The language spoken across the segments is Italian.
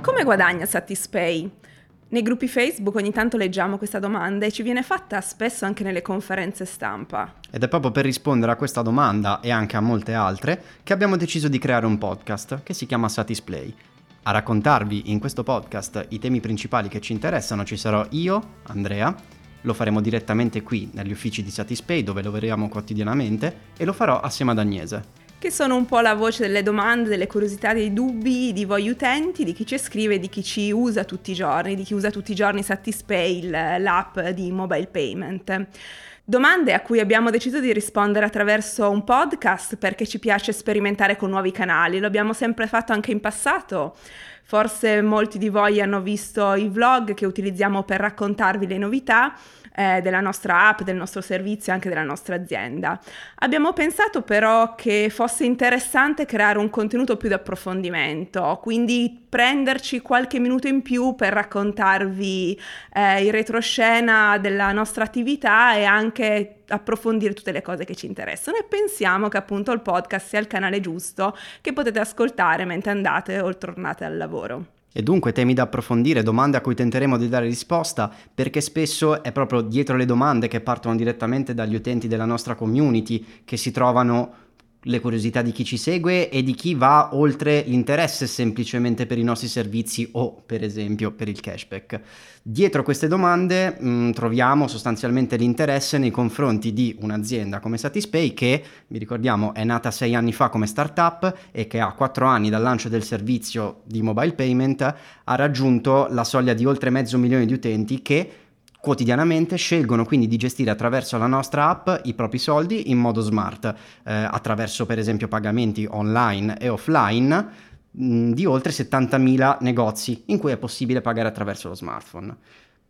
Come guadagna Satispay? Nei gruppi Facebook ogni tanto leggiamo questa domanda e ci viene fatta spesso anche nelle conferenze stampa. Ed è proprio per rispondere a questa domanda e anche a molte altre che abbiamo deciso di creare un podcast che si chiama Satisplay. A raccontarvi in questo podcast i temi principali che ci interessano ci sarò io, Andrea, lo faremo direttamente qui negli uffici di Satispay dove lavoriamo quotidianamente e lo farò assieme ad Agnese che sono un po' la voce delle domande, delle curiosità, dei dubbi di voi utenti, di chi ci scrive, di chi ci usa tutti i giorni, di chi usa tutti i giorni Satispay, l'app di mobile payment. Domande a cui abbiamo deciso di rispondere attraverso un podcast perché ci piace sperimentare con nuovi canali, lo abbiamo sempre fatto anche in passato. Forse molti di voi hanno visto i vlog che utilizziamo per raccontarvi le novità eh, della nostra app, del nostro servizio e anche della nostra azienda. Abbiamo pensato però che fosse interessante creare un contenuto più di approfondimento, quindi prenderci qualche minuto in più per raccontarvi eh, il retroscena della nostra attività e anche approfondire tutte le cose che ci interessano e pensiamo che appunto il podcast sia il canale giusto che potete ascoltare mentre andate o tornate al lavoro. E dunque temi da approfondire, domande a cui tenteremo di dare risposta, perché spesso è proprio dietro le domande che partono direttamente dagli utenti della nostra community che si trovano le curiosità di chi ci segue e di chi va oltre l'interesse semplicemente per i nostri servizi o per esempio per il cashback. Dietro queste domande mh, mm, troviamo sostanzialmente l'interesse nei confronti di un'azienda come Satispay che, vi ricordiamo, è nata sei anni fa come startup e che a quattro anni dal lancio del servizio di mobile payment ha raggiunto la soglia di oltre mezzo milione di utenti che quotidianamente scelgono quindi di gestire attraverso la nostra app i propri soldi in modo smart, eh, attraverso per esempio pagamenti online e offline mh, mm, di oltre 70.000 negozi in cui è possibile pagare attraverso lo smartphone.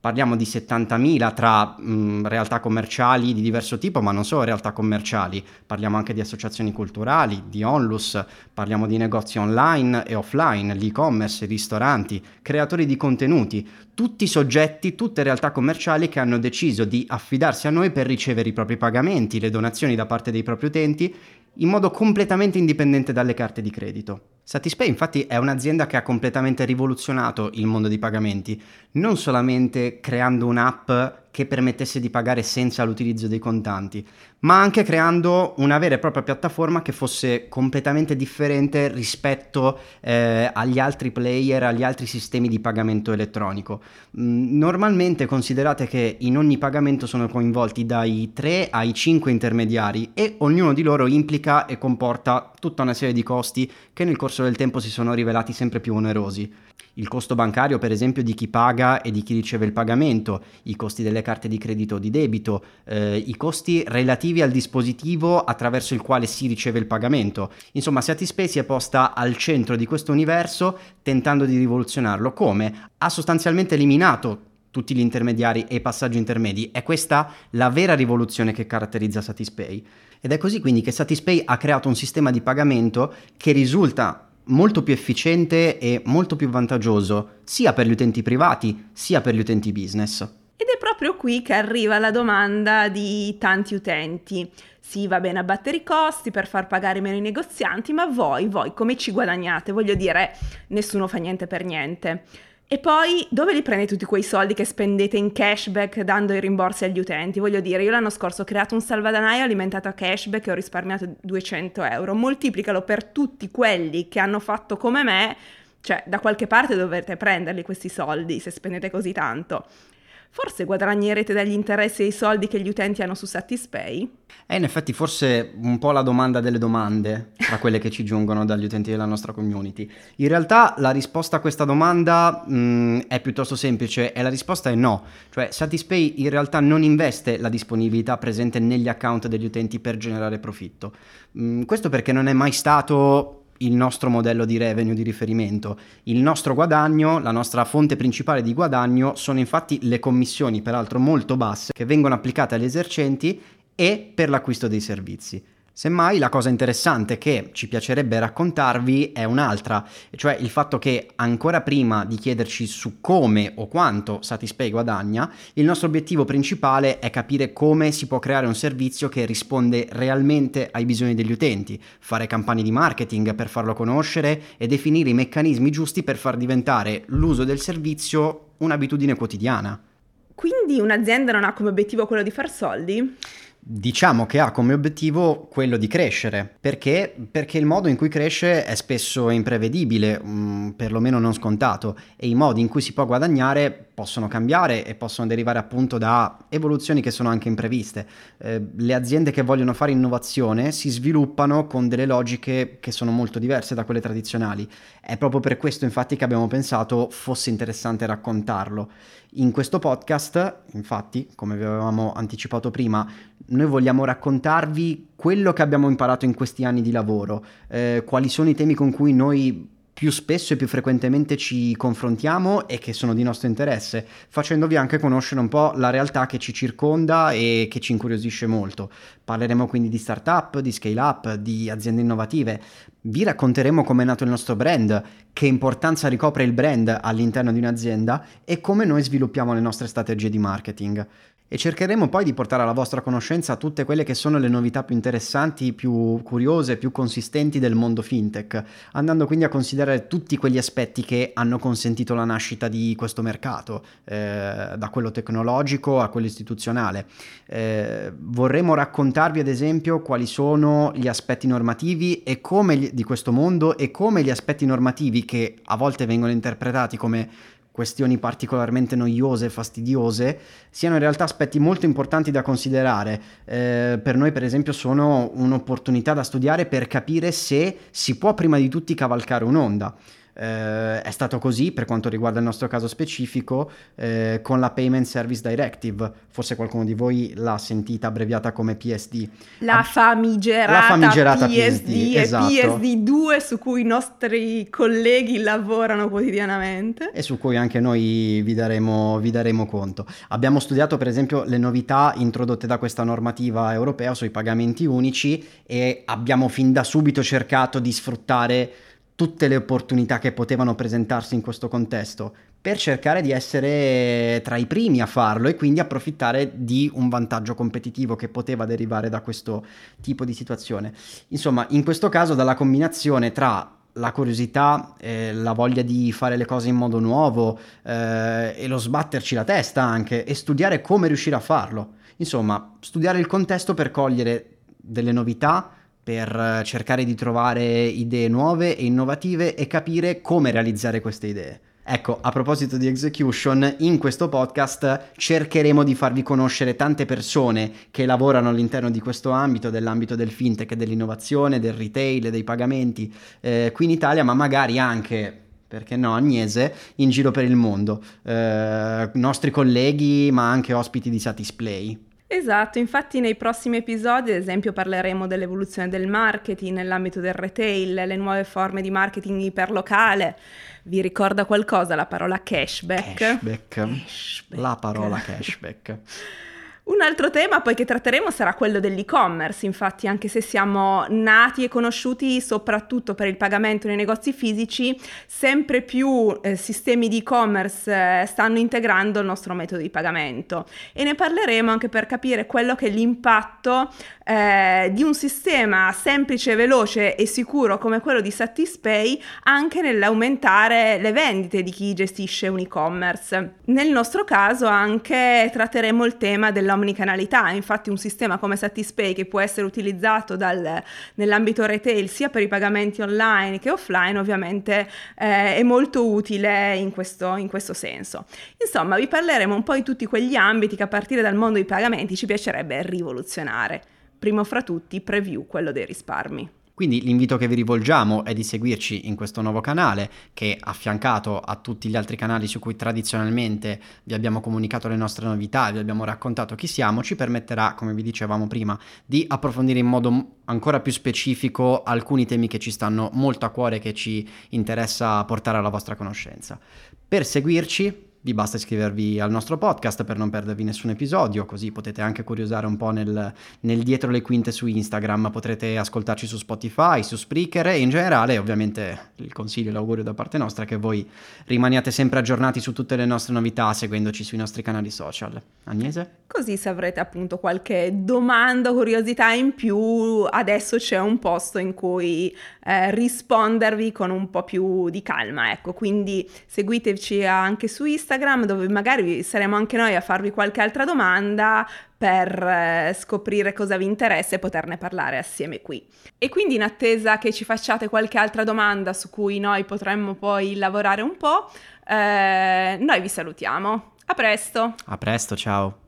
Parliamo di 70.000 tra mh, mm, realtà commerciali di diverso tipo, ma non solo realtà commerciali, parliamo anche di associazioni culturali, di onlus, parliamo di negozi online e offline, l'e-commerce, ristoranti, creatori di contenuti, tutti soggetti, tutte realtà commerciali che hanno deciso di affidarsi a noi per ricevere i propri pagamenti, le donazioni da parte dei propri utenti in modo completamente indipendente dalle carte di credito. Satispay infatti è un'azienda che ha completamente rivoluzionato il mondo dei pagamenti, non solamente creando un'app che permettesse di pagare senza l'utilizzo dei contanti, ma anche creando una vera e propria piattaforma che fosse completamente differente rispetto eh, agli altri player, agli altri sistemi di pagamento elettronico. Mm, normalmente considerate che in ogni pagamento sono coinvolti dai 3 ai 5 intermediari e ognuno di loro implica e comporta tutta una serie di costi che nel corso del tempo si sono rivelati sempre più onerosi il costo bancario per esempio di chi paga e di chi riceve il pagamento, i costi delle carte di credito o di debito, eh, i costi relativi al dispositivo attraverso il quale si riceve il pagamento. Insomma, Satispay si è posta al centro di questo universo tentando di rivoluzionarlo. Come? Ha sostanzialmente eliminato tutti gli intermediari e i passaggi intermedi. È questa la vera rivoluzione che caratterizza Satispay. Ed è così quindi che Satispay ha creato un sistema di pagamento che risulta molto più efficiente e molto più vantaggioso sia per gli utenti privati sia per gli utenti business. Ed è proprio qui che arriva la domanda di tanti utenti. Sì, va bene abbattere i costi per far pagare meno i negozianti, ma voi, voi come ci guadagnate? Voglio dire, nessuno fa niente per niente. E poi dove li prendete tutti quei soldi che spendete in cashback dando i rimborsi agli utenti? Voglio dire, io l'anno scorso ho creato un salvadanaio alimentato a cashback e ho risparmiato 200 euro. Moltiplicalo per tutti quelli che hanno fatto come me, cioè da qualche parte dovete prenderli questi soldi se spendete così tanto forse guadagnerete dagli interessi e i soldi che gli utenti hanno su Satispay? È in effetti forse un po' la domanda delle domande tra quelle che ci giungono dagli utenti della nostra community. In realtà la risposta a questa domanda mh, mm, è piuttosto semplice e la risposta è no. Cioè Satispay in realtà non investe la disponibilità presente negli account degli utenti per generare profitto. Mh, mm, questo perché non è mai stato il nostro modello di revenue di riferimento. Il nostro guadagno, la nostra fonte principale di guadagno sono infatti le commissioni, peraltro molto basse, che vengono applicate agli esercenti e per l'acquisto dei servizi. Semmai la cosa interessante che ci piacerebbe raccontarvi è un'altra, cioè il fatto che ancora prima di chiederci su come o quanto Satispay guadagna, il nostro obiettivo principale è capire come si può creare un servizio che risponde realmente ai bisogni degli utenti, fare campagne di marketing per farlo conoscere e definire i meccanismi giusti per far diventare l'uso del servizio un'abitudine quotidiana. Quindi un'azienda non ha come obiettivo quello di far soldi? Diciamo che ha come obiettivo quello di crescere, perché? Perché il modo in cui cresce è spesso imprevedibile, mh, mm, perlomeno non scontato, e i modi in cui si può guadagnare possono cambiare e possono derivare appunto da evoluzioni che sono anche impreviste. Eh, le aziende che vogliono fare innovazione si sviluppano con delle logiche che sono molto diverse da quelle tradizionali. È proprio per questo infatti che abbiamo pensato fosse interessante raccontarlo. In questo podcast, infatti, come vi avevamo anticipato prima, noi vogliamo raccontarvi quello che abbiamo imparato in questi anni di lavoro, eh, quali sono i temi con cui noi più spesso e più frequentemente ci confrontiamo e che sono di nostro interesse, facendovi anche conoscere un po' la realtà che ci circonda e che ci incuriosisce molto. Parleremo quindi di startup, di scale up, di aziende innovative. Vi racconteremo come è nato il nostro brand, che importanza ricopre il brand all'interno di un'azienda e come noi sviluppiamo le nostre strategie di marketing e cercheremo poi di portare alla vostra conoscenza tutte quelle che sono le novità più interessanti, più curiose, più consistenti del mondo fintech, andando quindi a considerare tutti quegli aspetti che hanno consentito la nascita di questo mercato, eh, da quello tecnologico a quello istituzionale. Eh, vorremmo raccontarvi ad esempio quali sono gli aspetti normativi gli, di questo mondo e come gli aspetti normativi che a volte vengono interpretati come questioni particolarmente noiose e fastidiose, siano in realtà aspetti molto importanti da considerare. Eh, per noi, per esempio, sono un'opportunità da studiare per capire se si può prima di tutti cavalcare un'onda. Eh, è stato così per quanto riguarda il nostro caso specifico eh, con la Payment Service Directive, forse qualcuno di voi l'ha sentita abbreviata come PSD. La famigerata, la famigerata PSD, PSD e esatto. PSD2 su cui i nostri colleghi lavorano quotidianamente. E su cui anche noi vi daremo, vi daremo conto. Abbiamo studiato per esempio le novità introdotte da questa normativa europea sui pagamenti unici e abbiamo fin da subito cercato di sfruttare tutte le opportunità che potevano presentarsi in questo contesto per cercare di essere tra i primi a farlo e quindi approfittare di un vantaggio competitivo che poteva derivare da questo tipo di situazione. Insomma, in questo caso dalla combinazione tra la curiosità, eh, la voglia di fare le cose in modo nuovo eh, e lo sbatterci la testa anche e studiare come riuscire a farlo. Insomma, studiare il contesto per cogliere delle novità, per cercare di trovare idee nuove e innovative e capire come realizzare queste idee. Ecco, a proposito di execution, in questo podcast cercheremo di farvi conoscere tante persone che lavorano all'interno di questo ambito, dell'ambito del fintech, dell'innovazione, del retail, dei pagamenti, eh, qui in Italia, ma magari anche perché no, Agnese, in giro per il mondo. Eh, nostri colleghi, ma anche ospiti di Satisplay. Esatto, infatti nei prossimi episodi ad esempio parleremo dell'evoluzione del marketing nell'ambito del retail, le nuove forme di marketing iperlocale. Vi ricorda qualcosa la parola cashback? Cashback, cashback. la parola cashback. Un altro tema poi che tratteremo sarà quello dell'e-commerce, infatti anche se siamo nati e conosciuti soprattutto per il pagamento nei negozi fisici, sempre più eh, sistemi di e-commerce eh, stanno integrando il nostro metodo di pagamento e ne parleremo anche per capire quello che è l'impatto eh, di un sistema semplice, veloce e sicuro come quello di Satispay anche nell'aumentare le vendite di chi gestisce un e-commerce. Nel nostro caso anche tratteremo il tema della omnicanalità, infatti un sistema come Satispay che può essere utilizzato dal, nell'ambito retail sia per i pagamenti online che offline ovviamente eh, è molto utile in questo, in questo senso. Insomma vi parleremo un po' di tutti quegli ambiti che a partire dal mondo dei pagamenti ci piacerebbe rivoluzionare. Primo fra tutti, preview, quello dei risparmi. Quindi l'invito che vi rivolgiamo è di seguirci in questo nuovo canale che affiancato a tutti gli altri canali su cui tradizionalmente vi abbiamo comunicato le nostre novità, vi abbiamo raccontato chi siamo, ci permetterà, come vi dicevamo prima, di approfondire in modo ancora più specifico alcuni temi che ci stanno molto a cuore che ci interessa portare alla vostra conoscenza. Per seguirci vi basta iscrivervi al nostro podcast per non perdervi nessun episodio, così potete anche curiosare un po' nel, nel dietro le quinte su Instagram, potrete ascoltarci su Spotify, su Spreaker e in generale ovviamente il consiglio e l'augurio da parte nostra è che voi rimaniate sempre aggiornati su tutte le nostre novità seguendoci sui nostri canali social. Agnese? Così se avrete appunto qualche domanda o curiosità in più, adesso c'è un posto in cui eh, rispondervi con un po' più di calma, ecco, quindi seguiteci anche su Instagram Instagram dove magari saremo anche noi a farvi qualche altra domanda per eh, scoprire cosa vi interessa e poterne parlare assieme qui. E quindi in attesa che ci facciate qualche altra domanda su cui noi potremmo poi lavorare un po', eh, noi vi salutiamo. A presto! A presto, ciao!